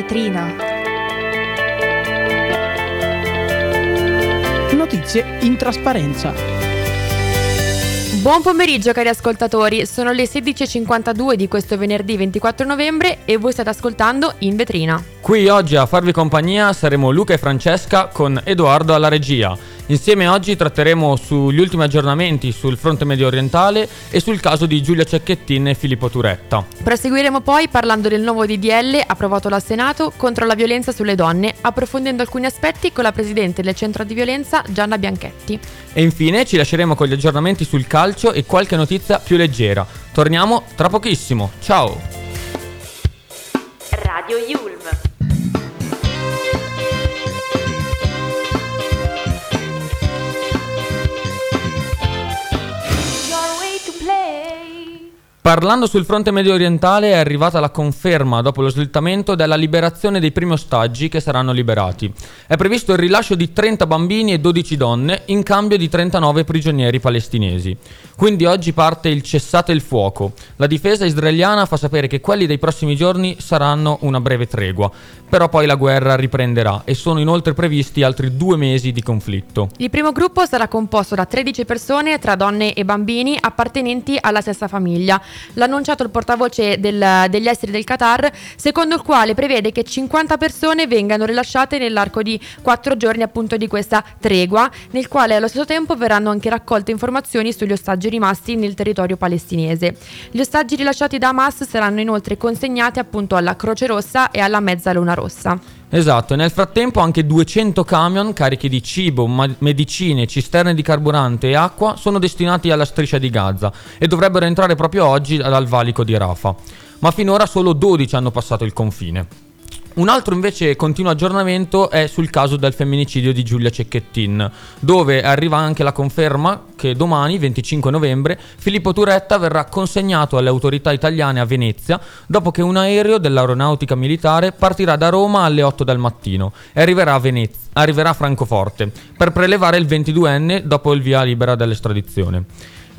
vetrina. Notizie in trasparenza. Buon pomeriggio cari ascoltatori, sono le 16.52 di questo venerdì 24 novembre e voi state ascoltando In Vetrina. Qui oggi a farvi compagnia saremo Luca e Francesca con Edoardo alla regia. Insieme oggi tratteremo sugli ultimi aggiornamenti sul fronte medio orientale e sul caso di Giulia Cecchettin e Filippo Turetta. Proseguiremo poi parlando del nuovo DDL approvato dal Senato contro la violenza sulle donne, approfondendo alcuni aspetti con la Presidente del Centro di Violenza Gianna Bianchetti. E infine ci lasceremo con gli aggiornamenti sul calcio e qualche notizia più leggera. Torniamo tra pochissimo. Ciao! Radio Yulm. Parlando sul fronte medio orientale è arrivata la conferma dopo lo slittamento della liberazione dei primi ostaggi che saranno liberati. È previsto il rilascio di 30 bambini e 12 donne in cambio di 39 prigionieri palestinesi. Quindi oggi parte il cessate il fuoco. La difesa israeliana fa sapere che quelli dei prossimi giorni saranno una breve tregua, però poi la guerra riprenderà e sono inoltre previsti altri due mesi di conflitto. Il primo gruppo sarà composto da 13 persone tra donne e bambini appartenenti alla stessa famiglia. L'ha annunciato il portavoce del- degli esteri del Qatar, secondo il quale prevede che 50 persone vengano rilasciate nell'arco di 4 giorni appunto di questa tregua, nel quale allo stesso tempo verranno anche raccolte informazioni sugli ostaggi rimasti nel territorio palestinese. Gli ostaggi rilasciati da Hamas saranno inoltre consegnati appunto alla Croce Rossa e alla Mezzaluna Rossa. Esatto, e nel frattempo anche 200 camion carichi di cibo, ma- medicine, cisterne di carburante e acqua sono destinati alla striscia di Gaza e dovrebbero entrare proprio oggi dal valico di Rafah. Ma finora solo 12 hanno passato il confine. Un altro invece continuo aggiornamento è sul caso del femminicidio di Giulia Cecchettin, dove arriva anche la conferma che domani, 25 novembre, Filippo Turetta verrà consegnato alle autorità italiane a Venezia dopo che un aereo dell'aeronautica militare partirà da Roma alle 8 del mattino e arriverà a, Venezia, arriverà a Francoforte per prelevare il 22enne dopo il via libera dell'estradizione.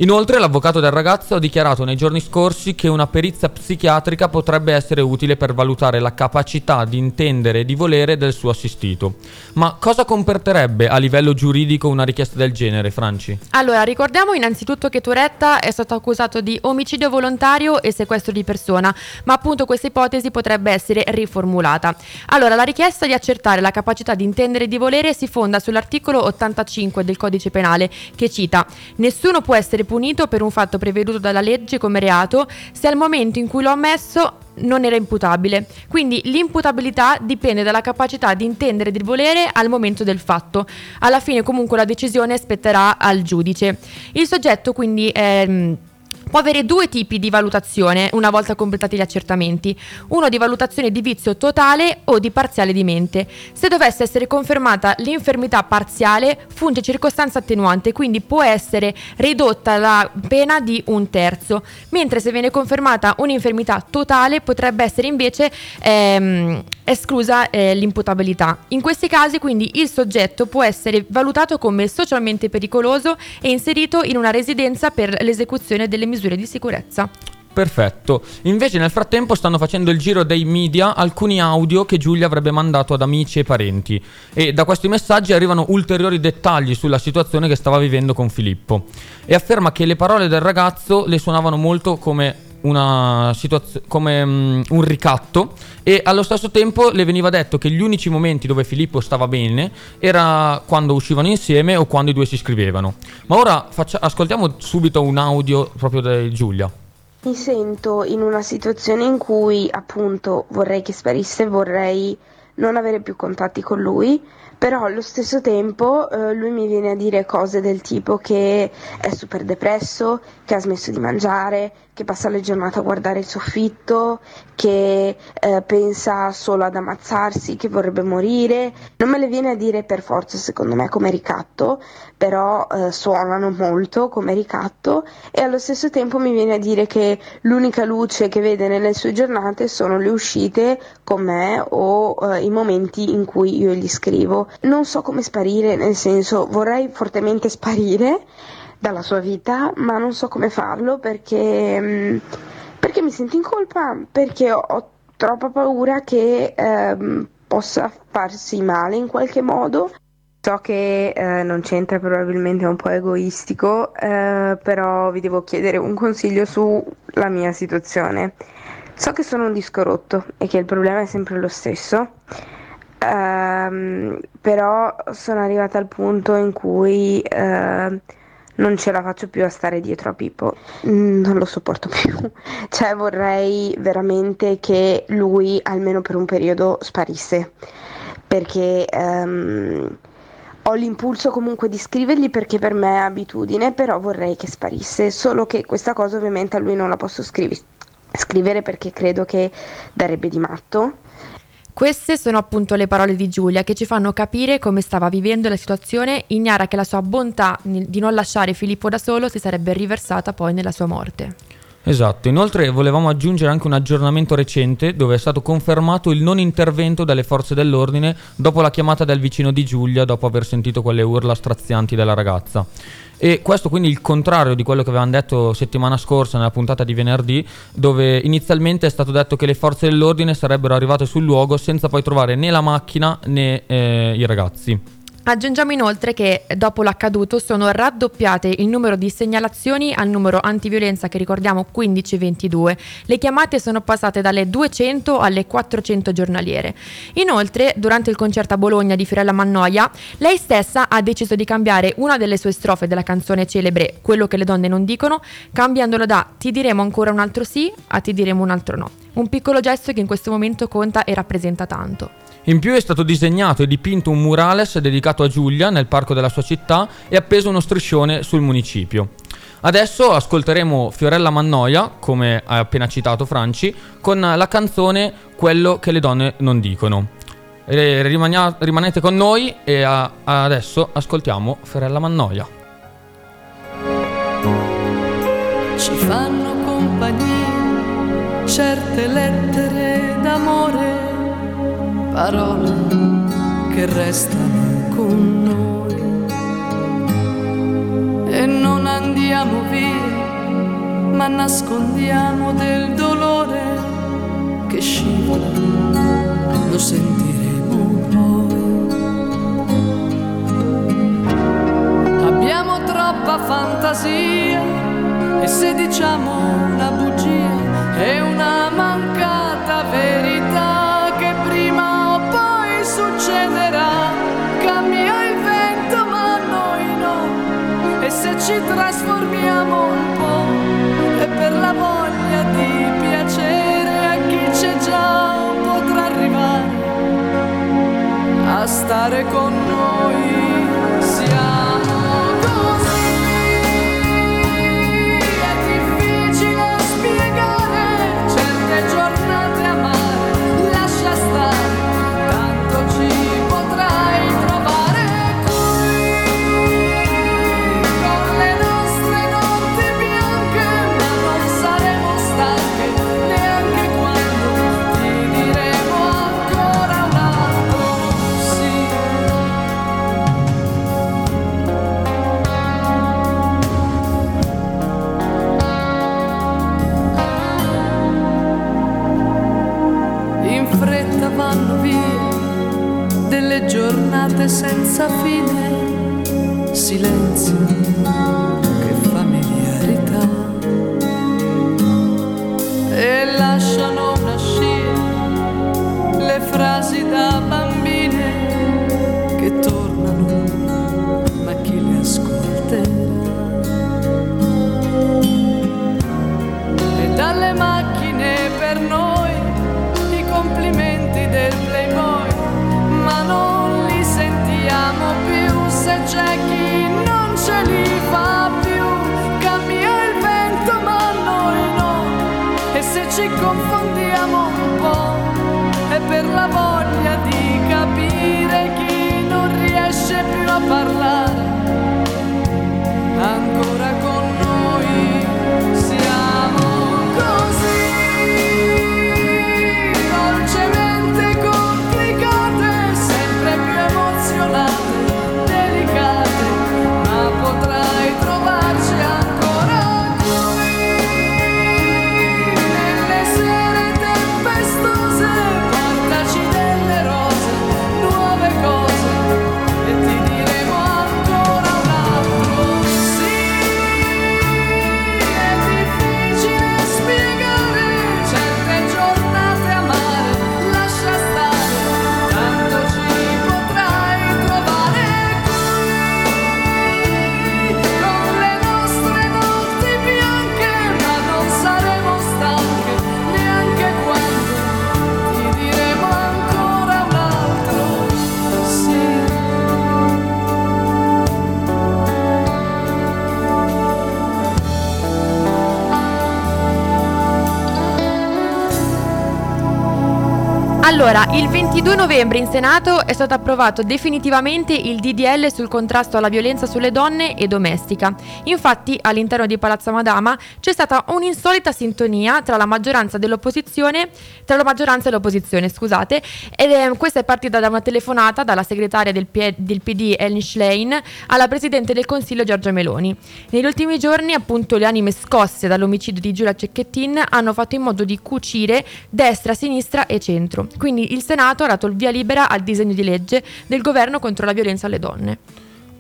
Inoltre l'avvocato del ragazzo ha dichiarato nei giorni scorsi che una perizia psichiatrica potrebbe essere utile per valutare la capacità di intendere e di volere del suo assistito. Ma cosa comporterebbe a livello giuridico una richiesta del genere, Franci? Allora, ricordiamo innanzitutto che Turetta è stato accusato di omicidio volontario e sequestro di persona, ma appunto questa ipotesi potrebbe essere riformulata. Allora, la richiesta di accertare la capacità di intendere e di volere si fonda sull'articolo 85 del codice penale che cita Nessuno può essere punito per un fatto preveduto dalla legge come reato se al momento in cui lo ha ammesso non era imputabile. Quindi l'imputabilità dipende dalla capacità di intendere e di volere al momento del fatto. Alla fine comunque la decisione spetterà al giudice. Il soggetto quindi ehm, Può avere due tipi di valutazione una volta completati gli accertamenti, uno di valutazione di vizio totale o di parziale di mente. Se dovesse essere confermata l'infermità parziale, funge circostanza attenuante, quindi può essere ridotta la pena di un terzo, mentre se viene confermata un'infermità totale potrebbe essere invece ehm, esclusa eh, l'imputabilità. In questi casi quindi il soggetto può essere valutato come socialmente pericoloso e inserito in una residenza per l'esecuzione delle misure di sicurezza. Perfetto. Invece nel frattempo stanno facendo il giro dei media alcuni audio che Giulia avrebbe mandato ad amici e parenti e da questi messaggi arrivano ulteriori dettagli sulla situazione che stava vivendo con Filippo e afferma che le parole del ragazzo le suonavano molto come una situazione come mm, un ricatto e allo stesso tempo le veniva detto che gli unici momenti dove Filippo stava bene era quando uscivano insieme o quando i due si scrivevano. Ma ora faccia- ascoltiamo subito un audio proprio di Giulia. Mi sento in una situazione in cui appunto vorrei che sparisse, vorrei non avere più contatti con lui, però allo stesso tempo eh, lui mi viene a dire cose del tipo che è super depresso, che ha smesso di mangiare, che passa le giornate a guardare il soffitto, che eh, pensa solo ad ammazzarsi, che vorrebbe morire. Non me le viene a dire per forza, secondo me, come ricatto, però eh, suonano molto come ricatto e allo stesso tempo mi viene a dire che l'unica luce che vede nelle sue giornate sono le uscite con me o eh, i momenti in cui io gli scrivo. Non so come sparire, nel senso vorrei fortemente sparire dalla sua vita, ma non so come farlo perché, mm, perché mi sento in colpa, perché ho, ho troppa paura che ehm, possa farsi male in qualche modo. So che eh, non c'entra, probabilmente è un po' egoistico, eh, però vi devo chiedere un consiglio sulla mia situazione. So che sono un disco rotto e che il problema è sempre lo stesso, ehm, però sono arrivata al punto in cui eh, non ce la faccio più a stare dietro a Pippo, Mm, non lo sopporto più, cioè vorrei veramente che lui almeno per un periodo sparisse, perché ehm, ho l'impulso comunque di scrivergli perché per me è abitudine, però vorrei che sparisse, solo che questa cosa ovviamente a lui non la posso scrivi- scrivere perché credo che darebbe di matto. Queste sono appunto le parole di Giulia che ci fanno capire come stava vivendo la situazione, ignara che la sua bontà di non lasciare Filippo da solo si sarebbe riversata poi nella sua morte. Esatto, inoltre volevamo aggiungere anche un aggiornamento recente dove è stato confermato il non intervento dalle forze dell'ordine dopo la chiamata del vicino di Giulia dopo aver sentito quelle urla strazianti della ragazza. E questo quindi il contrario di quello che avevamo detto settimana scorsa nella puntata di venerdì, dove inizialmente è stato detto che le forze dell'ordine sarebbero arrivate sul luogo senza poi trovare né la macchina né eh, i ragazzi. Aggiungiamo inoltre che dopo l'accaduto sono raddoppiate il numero di segnalazioni al numero antiviolenza che ricordiamo 1522. Le chiamate sono passate dalle 200 alle 400 giornaliere. Inoltre, durante il concerto a Bologna di Fiorella Mannoia, lei stessa ha deciso di cambiare una delle sue strofe della canzone celebre Quello che le donne non dicono, cambiandolo da Ti diremo ancora un altro sì a Ti diremo un altro no. Un piccolo gesto che in questo momento conta e rappresenta tanto. In più è stato disegnato e dipinto un murales dedicato a Giulia nel parco della sua città e appeso uno striscione sul municipio. Adesso ascolteremo Fiorella Mannoia, come ha appena citato Franci, con la canzone Quello che le donne non dicono. Rimania- rimanete con noi e a- adesso ascoltiamo Fiorella Mannoia. ci fanno compagnia certe lettere d'amore, parole che restano con noi e non andiamo via, ma nascondiamo del dolore che scivola, lo sentiremo poi. Abbiamo troppa fantasia e se diciamo una bugia a stare con noi. Senza fine, silenzio Allora, il 22 novembre in Senato è stato approvato definitivamente il DDL sul contrasto alla violenza sulle donne e domestica. Infatti, all'interno di Palazzo Madama c'è stata un'insolita sintonia tra la maggioranza dell'opposizione, tra la maggioranza e l'opposizione, scusate, ed è, questa è partita da una telefonata dalla segretaria del, P- del PD Elin Schlein alla Presidente del Consiglio Giorgia Meloni. Negli ultimi giorni, appunto, le anime scosse dall'omicidio di Giulia Cecchettin hanno fatto in modo di cucire destra, sinistra e centro. Quindi il Senato ha dato il via libera al disegno di legge del governo contro la violenza alle donne.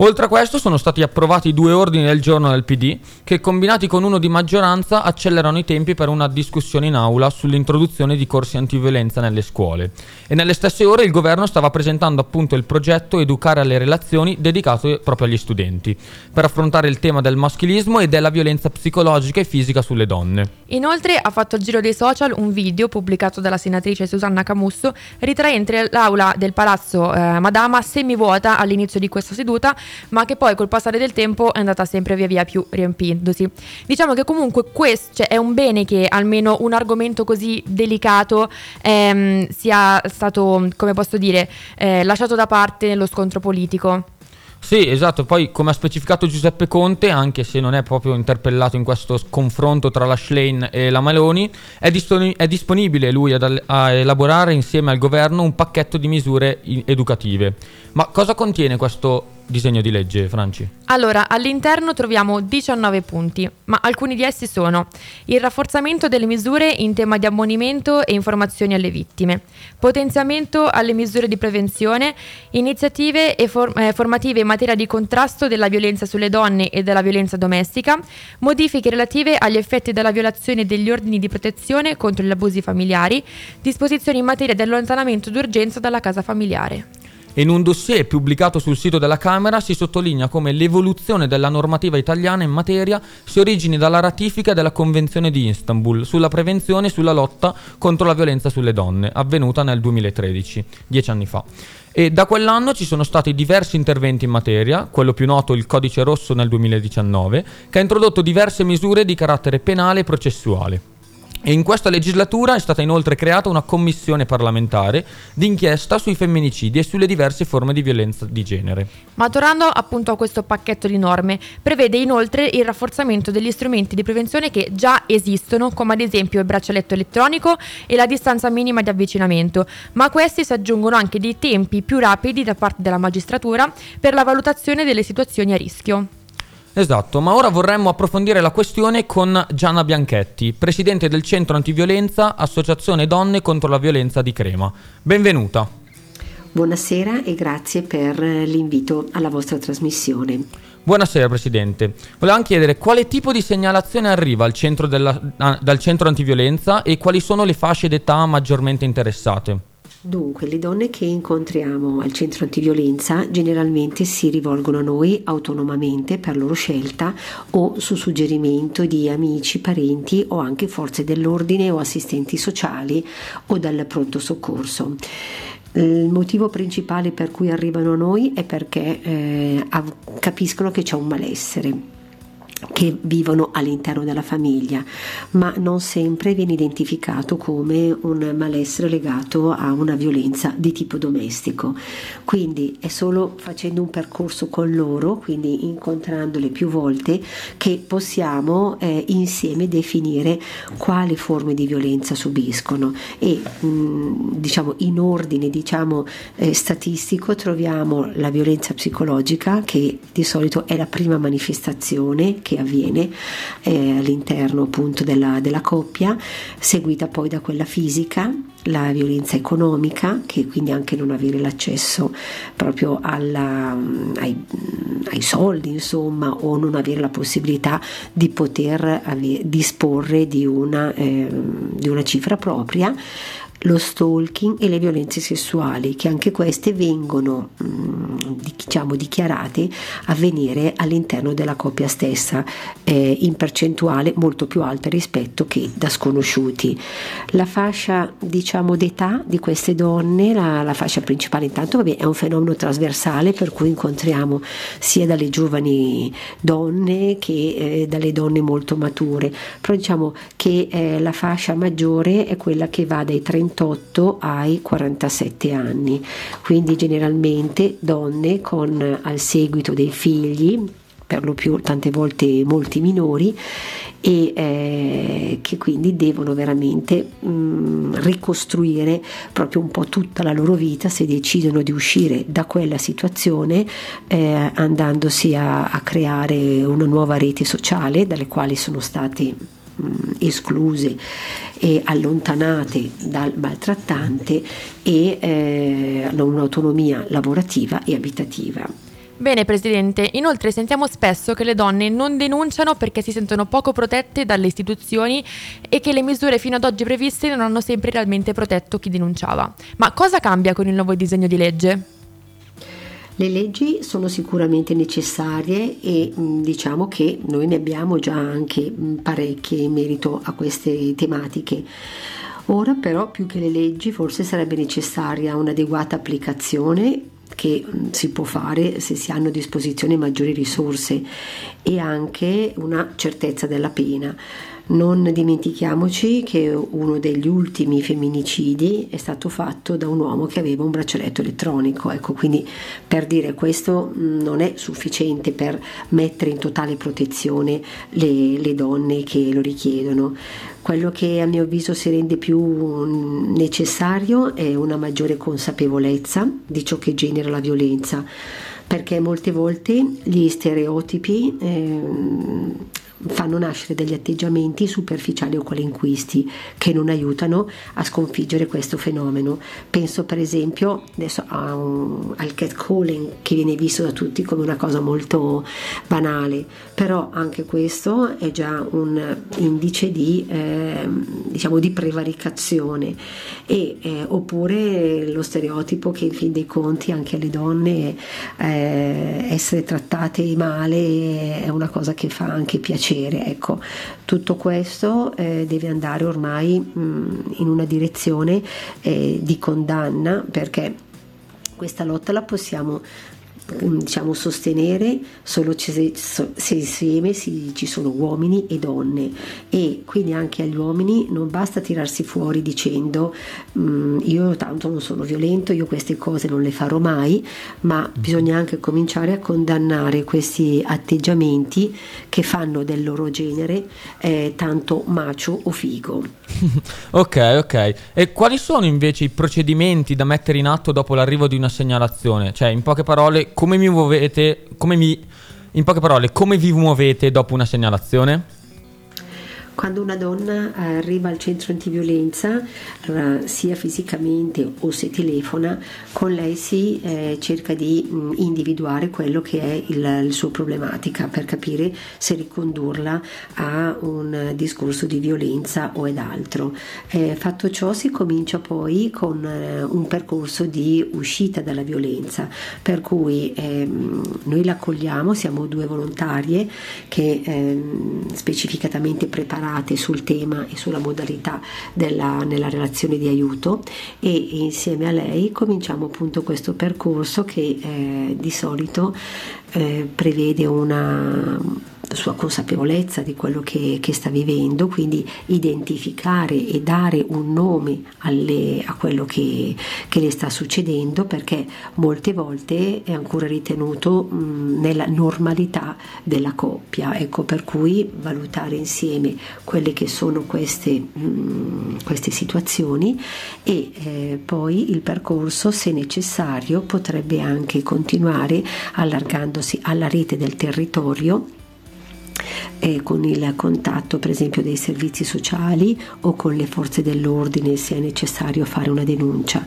Oltre a questo sono stati approvati due ordini del giorno del PD che combinati con uno di maggioranza accelerano i tempi per una discussione in aula sull'introduzione di corsi antiviolenza nelle scuole. E nelle stesse ore il governo stava presentando appunto il progetto Educare alle relazioni dedicato proprio agli studenti, per affrontare il tema del maschilismo e della violenza psicologica e fisica sulle donne. Inoltre ha fatto il giro dei social un video pubblicato dalla senatrice Susanna Camusso ritraente l'aula del palazzo eh, Madama semivuota all'inizio di questa seduta ma che poi col passare del tempo è andata sempre via via più riempiendosi. Diciamo che comunque questo cioè, è un bene che almeno un argomento così delicato ehm, sia stato, come posso dire, eh, lasciato da parte nello scontro politico. Sì, esatto, poi come ha specificato Giuseppe Conte, anche se non è proprio interpellato in questo confronto tra la Schlein e la Maloni, è, disponi- è disponibile lui ad, a elaborare insieme al governo un pacchetto di misure in- educative. Ma cosa contiene questo disegno di legge, Franci? Allora, all'interno troviamo 19 punti, ma alcuni di essi sono il rafforzamento delle misure in tema di ammonimento e informazioni alle vittime, potenziamento alle misure di prevenzione, iniziative e for- eh, formative in materia di contrasto della violenza sulle donne e della violenza domestica, modifiche relative agli effetti della violazione degli ordini di protezione contro gli abusi familiari, disposizioni in materia di allontanamento d'urgenza dalla casa familiare. In un dossier pubblicato sul sito della Camera si sottolinea come l'evoluzione della normativa italiana in materia si origini dalla ratifica della Convenzione di Istanbul sulla prevenzione e sulla lotta contro la violenza sulle donne, avvenuta nel 2013, dieci anni fa. E da quell'anno ci sono stati diversi interventi in materia, quello più noto il Codice Rosso nel 2019, che ha introdotto diverse misure di carattere penale e processuale. E in questa legislatura è stata inoltre creata una commissione parlamentare d'inchiesta sui femminicidi e sulle diverse forme di violenza di genere. Ma tornando appunto a questo pacchetto di norme, prevede inoltre il rafforzamento degli strumenti di prevenzione che già esistono, come ad esempio il braccialetto elettronico e la distanza minima di avvicinamento, ma a questi si aggiungono anche dei tempi più rapidi da parte della magistratura per la valutazione delle situazioni a rischio. Esatto, ma ora vorremmo approfondire la questione con Gianna Bianchetti, presidente del Centro Antiviolenza, Associazione Donne contro la Violenza di Crema. Benvenuta. Buonasera e grazie per l'invito alla vostra trasmissione. Buonasera Presidente. Volevamo chiedere quale tipo di segnalazione arriva al centro della- dal Centro Antiviolenza e quali sono le fasce d'età maggiormente interessate. Dunque, le donne che incontriamo al centro antiviolenza generalmente si rivolgono a noi autonomamente per loro scelta o su suggerimento di amici, parenti o anche forze dell'ordine o assistenti sociali o dal pronto soccorso. Il motivo principale per cui arrivano a noi è perché eh, capiscono che c'è un malessere che vivono all'interno della famiglia, ma non sempre viene identificato come un malessere legato a una violenza di tipo domestico. Quindi è solo facendo un percorso con loro, quindi incontrandole più volte, che possiamo eh, insieme definire quali forme di violenza subiscono e mh, diciamo in ordine diciamo eh, statistico troviamo la violenza psicologica che di solito è la prima manifestazione che avviene eh, all'interno appunto della, della coppia, seguita poi da quella fisica, la violenza economica, che quindi anche non avere l'accesso proprio alla, ai, ai soldi, insomma, o non avere la possibilità di poter ave- disporre di una, eh, di una cifra propria lo stalking e le violenze sessuali, che anche queste vengono mh, diciamo dichiarate avvenire all'interno della coppia stessa eh, in percentuale molto più alta rispetto che da sconosciuti. La fascia diciamo d'età di queste donne, la, la fascia principale intanto vabbè, è un fenomeno trasversale per cui incontriamo sia dalle giovani donne che eh, dalle donne molto mature, però diciamo che eh, la fascia maggiore è quella che va dai 30 38 ai 47 anni, quindi generalmente donne con al seguito dei figli per lo più tante volte molti minori e eh, che quindi devono veramente mh, ricostruire proprio un po' tutta la loro vita se decidono di uscire da quella situazione eh, andandosi a, a creare una nuova rete sociale dalle quali sono state escluse e allontanate dal maltrattante e eh, hanno un'autonomia lavorativa e abitativa. Bene Presidente, inoltre sentiamo spesso che le donne non denunciano perché si sentono poco protette dalle istituzioni e che le misure fino ad oggi previste non hanno sempre realmente protetto chi denunciava. Ma cosa cambia con il nuovo disegno di legge? Le leggi sono sicuramente necessarie e diciamo che noi ne abbiamo già anche parecchie in merito a queste tematiche. Ora però più che le leggi forse sarebbe necessaria un'adeguata applicazione che si può fare se si hanno a disposizione maggiori risorse e anche una certezza della pena. Non dimentichiamoci che uno degli ultimi femminicidi è stato fatto da un uomo che aveva un braccialetto elettronico, ecco, quindi per dire questo non è sufficiente per mettere in totale protezione le, le donne che lo richiedono. Quello che a mio avviso si rende più necessario è una maggiore consapevolezza di ciò che genera la violenza perché molte volte gli stereotipi eh, fanno nascere degli atteggiamenti superficiali o qualinquisti che non aiutano a sconfiggere questo fenomeno. Penso per esempio adesso un, al catcalling che viene visto da tutti come una cosa molto banale, però anche questo è già un indice di, eh, diciamo, di prevaricazione e, eh, oppure lo stereotipo che in fin dei conti anche alle donne eh, essere trattate male è una cosa che fa anche piacere piacere. Ecco, tutto questo eh, deve andare ormai mh, in una direzione eh, di condanna perché questa lotta la possiamo Mm, diciamo, sostenere solo se, se insieme si, ci sono uomini e donne e quindi anche agli uomini non basta tirarsi fuori dicendo mm, io tanto non sono violento, io queste cose non le farò mai, ma bisogna anche cominciare a condannare questi atteggiamenti che fanno del loro genere eh, tanto macio o figo. ok, ok. E quali sono invece i procedimenti da mettere in atto dopo l'arrivo di una segnalazione? Cioè, in poche parole, come mi muovete, come mi, in poche parole, come vi muovete dopo una segnalazione? Quando una donna arriva al centro antiviolenza, sia fisicamente o se telefona, con lei si eh, cerca di mm, individuare quello che è il, il suo problematica per capire se ricondurla a un discorso di violenza o ed altro. Eh, fatto ciò si comincia poi con eh, un percorso di uscita dalla violenza, per cui ehm, noi l'accogliamo, siamo due volontarie che ehm, specificatamente preparate preparate sul tema e sulla modalità della, nella relazione di aiuto e insieme a lei cominciamo appunto questo percorso che eh, di solito eh, prevede una sua consapevolezza di quello che, che, sta vivendo, quindi identificare e dare un nome alle, a quello che, che, le sta succedendo, perché molte volte è ancora ritenuto mh, nella normalità della coppia. Ecco, per cui valutare insieme quelle che sono queste, mh, queste situazioni e eh, poi il percorso, se necessario, potrebbe anche continuare allargandosi alla rete del territorio eh, con il contatto per esempio dei servizi sociali o con le forze dell'ordine se è necessario fare una denuncia.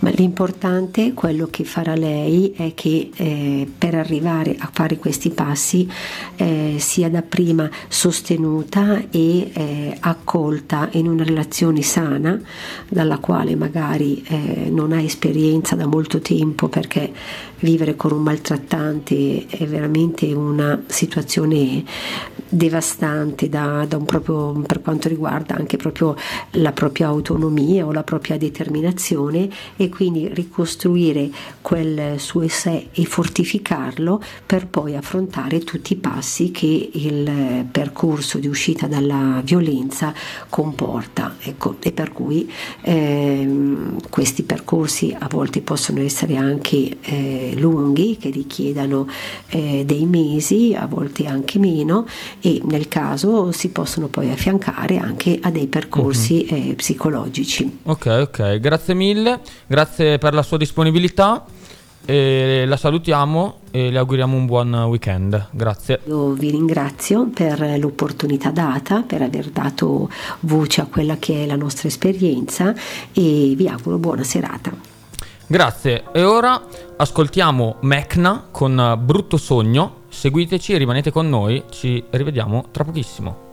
Ma l'importante, quello che farà lei, è che eh, per arrivare a fare questi passi eh, sia dapprima sostenuta e eh, accolta in una relazione sana dalla quale magari eh, non ha esperienza da molto tempo perché vivere con un maltrattante è veramente una situazione devastante da, da proprio, per quanto riguarda anche proprio la propria autonomia o la propria determinazione e quindi ricostruire quel suo sé e fortificarlo per poi affrontare tutti i passi che il percorso di uscita dalla violenza comporta. Ecco, e per cui ehm, questi percorsi a volte possono essere anche eh, lunghi che richiedano eh, dei mesi a volte anche meno e nel caso si possono poi affiancare anche a dei percorsi eh, psicologici. Ok, ok, grazie mille, grazie per la sua disponibilità. E la salutiamo e le auguriamo un buon weekend. Grazie. Io vi ringrazio per l'opportunità data, per aver dato voce a quella che è la nostra esperienza e vi auguro buona serata. Grazie. E ora ascoltiamo Mecna con Brutto Sogno. Seguiteci e rimanete con noi. Ci rivediamo tra pochissimo.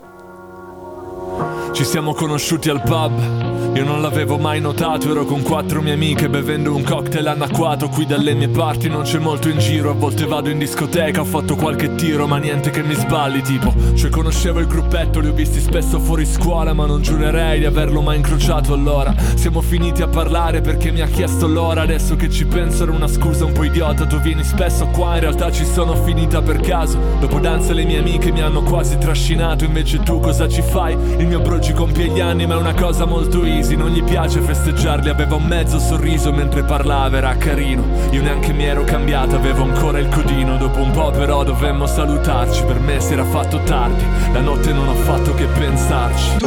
Ci siamo conosciuti al pub, io non l'avevo mai notato, ero con quattro mie amiche bevendo un cocktail anacquato, qui dalle mie parti non c'è molto in giro, a volte vado in discoteca, ho fatto qualche tiro, ma niente che mi sballi tipo, cioè conoscevo il gruppetto, li ho visti spesso fuori scuola, ma non giurerei di averlo mai incrociato allora, siamo finiti a parlare perché mi ha chiesto l'ora, adesso che ci penso era una scusa un po' idiota, tu vieni spesso qua, in realtà ci sono finita per caso, dopo danza le mie amiche mi hanno quasi trascinato, invece tu cosa ci fai? Il mio bro ci compie gli anni ma è una cosa molto easy Non gli piace festeggiarli. Aveva un mezzo sorriso mentre parlava era carino. Io neanche mi ero cambiato Avevo ancora il codino. Dopo un po' però dovemmo salutarci. Per me si era fatto tardi. La notte non ho fatto che pensarci.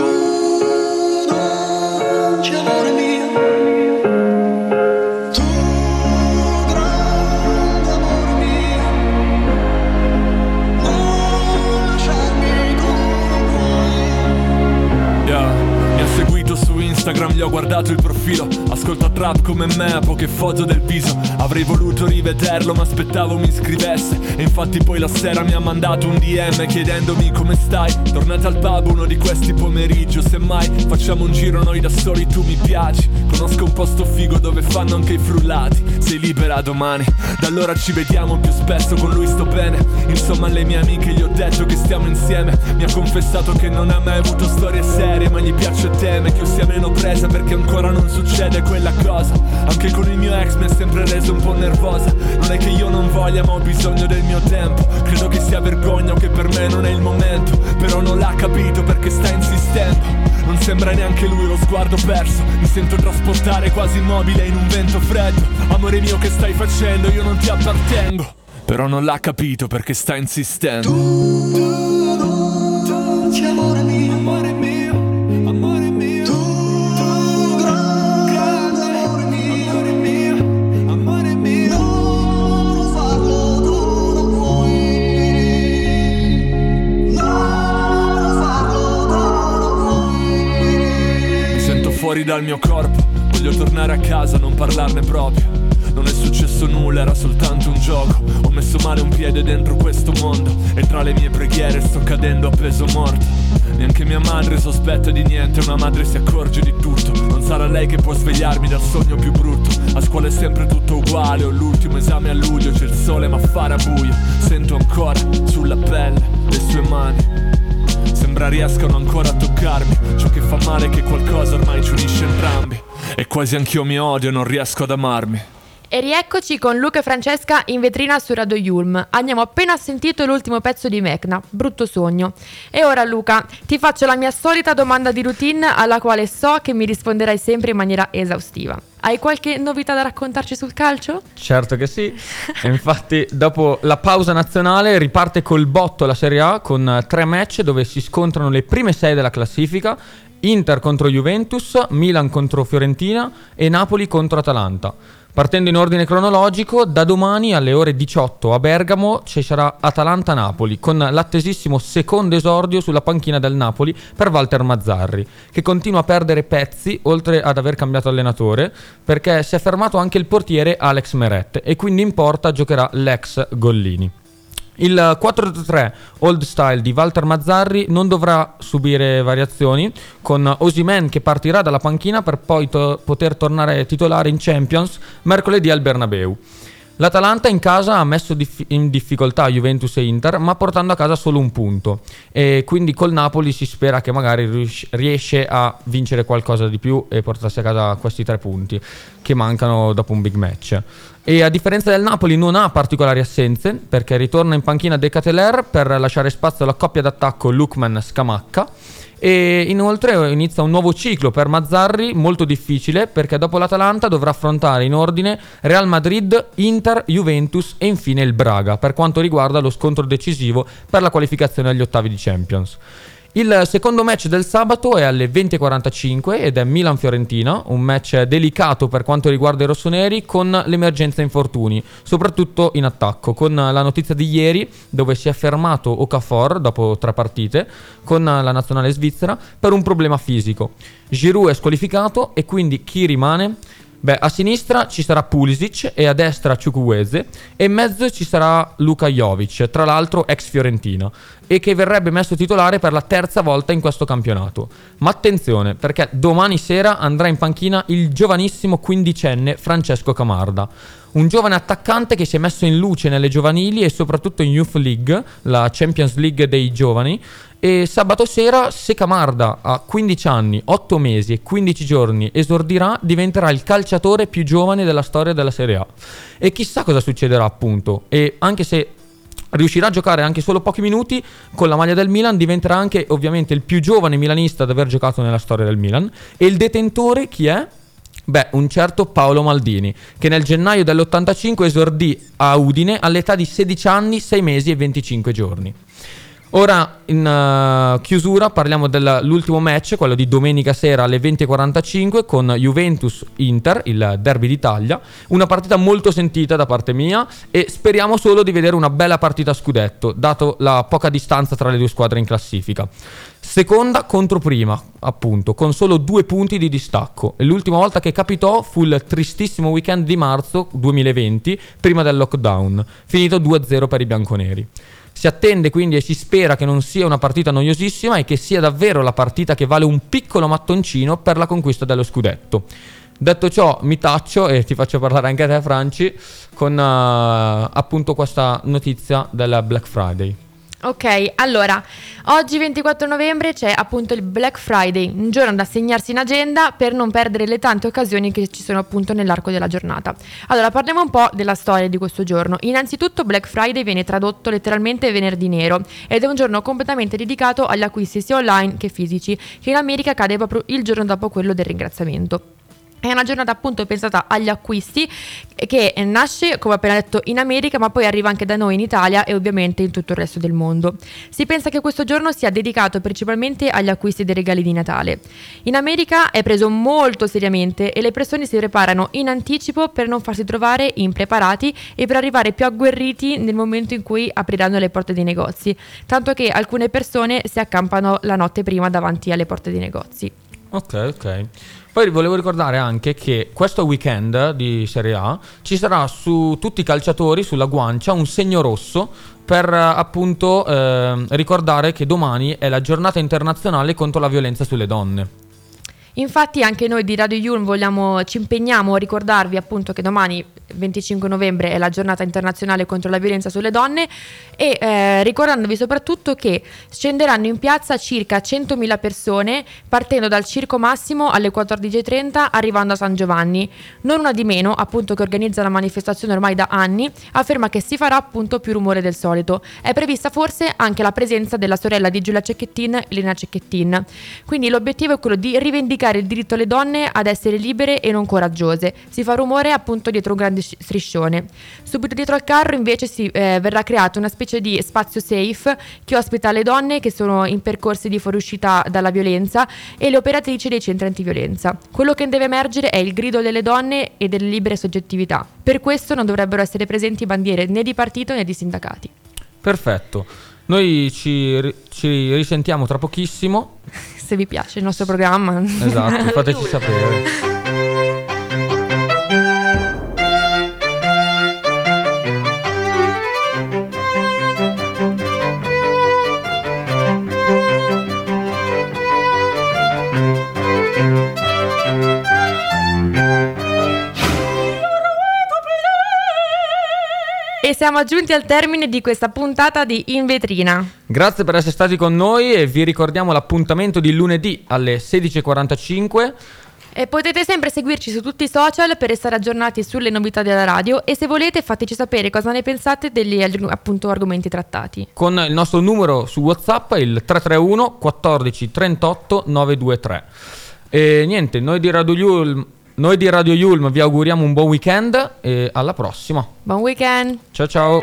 Dolce amore mio guardato il profilo. Ascolta trap come me, ha poche foto del viso. Avrei voluto rivederlo ma aspettavo mi scrivesse. E infatti poi la sera mi ha mandato un DM chiedendomi come stai. Tornate al pub uno di questi pomeriggi Semmai facciamo un giro noi da soli, tu mi piaci Conosco un posto figo dove fanno anche i frullati. Sei libera domani, da allora ci vediamo più spesso Con lui sto bene, insomma alle mie amiche gli ho detto che stiamo insieme. Mi ha confessato che non ha mai avuto storie serie Ma gli piace e teme che io sia meno presa Perché ancora non succede quella cosa. Anche con il mio ex mi ha sempre reso un po' nervosa. Non è che io non voglia ma ho bisogno del mio tempo. Credo che sia vergogna o che per me non è il momento. Però non l'ha capito perché sta insistendo. Non sembra neanche lui lo sguardo perso. Mi sento trasportare quasi immobile in un vento freddo. Amore mio che stai facendo? Io non ti appartengo. Però non l'ha capito perché sta insistendo. Dolce amore mio amore mio amore mio. Tu grande amore mio amore mio amore mio. Non farlo tu non puoi non farlo tu non puoi Mi sento fuori dal mio corpo Voglio tornare a casa, non parlarne proprio. Non è successo nulla, era soltanto un gioco. Ho messo male un piede dentro questo mondo. E tra le mie preghiere sto cadendo a peso morto. Neanche mia madre sospetta di niente Una madre si accorge di tutto. Non sarà lei che può svegliarmi dal sogno più brutto. A scuola è sempre tutto uguale Ho l'ultimo esame a luglio C'è il sole ma farà buio Sento ancora sulla pelle le sue mani. Sembra riescano ancora a toccarmi. Ciò che fa male è che qualcosa ormai ci unisce entrambi E quasi anch'io mi odio e non riesco ad amarmi E rieccoci con Luca e Francesca in vetrina su Radio Yulm. Abbiamo appena sentito l'ultimo pezzo di Mecna, Brutto Sogno. E ora Luca, ti faccio la mia solita domanda di routine alla quale so che mi risponderai sempre in maniera esaustiva. Hai qualche novità da raccontarci sul calcio? Certo che sì. Infatti, dopo la pausa nazionale, riparte col botto la Serie A con tre match dove si scontrano le prime sei della classifica. Inter contro Juventus, Milan contro Fiorentina e Napoli contro Atalanta. Partendo in ordine cronologico, da domani alle ore 18 a Bergamo ci sarà Atalanta-Napoli con l'attesissimo secondo esordio sulla panchina del Napoli per Walter Mazzarri, che continua a perdere pezzi oltre ad aver cambiato allenatore, perché si è fermato anche il portiere Alex Meret e quindi in porta giocherà l'ex Gollini. Il 4-3 old style di Walter Mazzarri non dovrà subire variazioni, con Osimen che partirà dalla panchina per poi to- poter tornare titolare in Champions mercoledì al Bernabeu. L'Atalanta in casa ha messo dif- in difficoltà Juventus e Inter, ma portando a casa solo un punto. E quindi col Napoli si spera che magari rius- riesce a vincere qualcosa di più e portarsi a casa questi tre punti che mancano dopo un big match. E a differenza del Napoli non ha particolari assenze perché ritorna in panchina De Cateler per lasciare spazio alla coppia d'attacco Lukman-Scamacca e inoltre inizia un nuovo ciclo per Mazzarri molto difficile perché dopo l'Atalanta dovrà affrontare in ordine Real Madrid, Inter, Juventus e infine il Braga per quanto riguarda lo scontro decisivo per la qualificazione agli ottavi di Champions. Il secondo match del sabato è alle 20.45 ed è Milan-Fiorentina, un match delicato per quanto riguarda i rossoneri con l'emergenza infortuni, soprattutto in attacco, con la notizia di ieri dove si è fermato Okafor dopo tre partite con la nazionale svizzera per un problema fisico. Giroud è squalificato e quindi chi rimane? Beh, a sinistra ci sarà Pulisic e a destra Ciucuese e in mezzo ci sarà Luka Jovic, tra l'altro ex Fiorentina, e che verrebbe messo titolare per la terza volta in questo campionato. Ma attenzione, perché domani sera andrà in panchina il giovanissimo quindicenne Francesco Camarda. Un giovane attaccante che si è messo in luce nelle giovanili e soprattutto in Youth League, la Champions League dei giovani, e sabato sera, se Camarda a 15 anni, 8 mesi e 15 giorni esordirà, diventerà il calciatore più giovane della storia della Serie A. E chissà cosa succederà appunto. E anche se riuscirà a giocare anche solo pochi minuti con la maglia del Milan, diventerà anche ovviamente il più giovane milanista ad aver giocato nella storia del Milan. E il detentore chi è? Beh, un certo Paolo Maldini, che nel gennaio dell'85 esordì a Udine all'età di 16 anni, 6 mesi e 25 giorni. Ora in uh, chiusura parliamo dell'ultimo match, quello di domenica sera alle 20.45 con Juventus-Inter, il derby d'Italia. Una partita molto sentita da parte mia e speriamo solo di vedere una bella partita a scudetto, dato la poca distanza tra le due squadre in classifica. Seconda contro prima, appunto, con solo due punti di distacco. E l'ultima volta che capitò fu il tristissimo weekend di marzo 2020, prima del lockdown, finito 2-0 per i bianconeri. Si attende quindi e si spera che non sia una partita noiosissima e che sia davvero la partita che vale un piccolo mattoncino per la conquista dello scudetto. Detto ciò, mi taccio e ti faccio parlare anche a te, Franci, con uh, appunto questa notizia del Black Friday. Ok, allora, oggi 24 novembre c'è appunto il Black Friday, un giorno da segnarsi in agenda per non perdere le tante occasioni che ci sono appunto nell'arco della giornata. Allora, parliamo un po' della storia di questo giorno. Innanzitutto Black Friday viene tradotto letteralmente venerdì nero ed è un giorno completamente dedicato agli acquisti sia online che fisici, che in America cade proprio il giorno dopo quello del ringraziamento. È una giornata appunto pensata agli acquisti che nasce, come appena detto, in America ma poi arriva anche da noi in Italia e ovviamente in tutto il resto del mondo. Si pensa che questo giorno sia dedicato principalmente agli acquisti dei regali di Natale. In America è preso molto seriamente e le persone si preparano in anticipo per non farsi trovare impreparati e per arrivare più agguerriti nel momento in cui apriranno le porte dei negozi, tanto che alcune persone si accampano la notte prima davanti alle porte dei negozi. Ok, ok. Poi volevo ricordare anche che questo weekend di Serie A ci sarà su tutti i calciatori sulla guancia un segno rosso per appunto eh, ricordare che domani è la giornata internazionale contro la violenza sulle donne. Infatti anche noi di Radio Yulm vogliamo, ci impegniamo a ricordarvi appunto che domani 25 novembre è la giornata internazionale contro la violenza sulle donne e eh, ricordandovi soprattutto che scenderanno in piazza circa 100.000 persone partendo dal Circo Massimo alle 14.30 arrivando a San Giovanni. Non una di meno appunto che organizza la manifestazione ormai da anni afferma che si farà appunto più rumore del solito. È prevista forse anche la presenza della sorella di Giulia Cecchettin, Elena Cecchettin. Quindi l'obiettivo è quello di rivendicare il diritto alle donne ad essere libere e non coraggiose. Si fa rumore appunto dietro un grande striscione. Subito dietro al carro invece si, eh, verrà creato una specie di spazio safe che ospita le donne che sono in percorsi di fuoriuscita dalla violenza e le operatrici dei centri antiviolenza. Quello che deve emergere è il grido delle donne e delle libere soggettività. Per questo non dovrebbero essere presenti bandiere né di partito né di sindacati. Perfetto. Noi ci, ri- ci risentiamo tra pochissimo. Se vi piace il nostro programma. Esatto, fateci sapere. Siamo giunti al termine di questa puntata di In Vetrina. Grazie per essere stati con noi e vi ricordiamo l'appuntamento di lunedì alle 16.45. E potete sempre seguirci su tutti i social per restare aggiornati sulle novità della radio e se volete fateci sapere cosa ne pensate degli appunto argomenti trattati. con il nostro numero su WhatsApp il 331 14 38 923. E niente, noi di Radio Yulm, noi di Radio Yulm vi auguriamo un buon weekend e alla prossima. Buon weekend! Ciao ciao.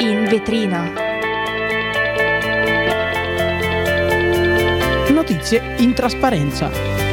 In vetrina. Notizie in trasparenza.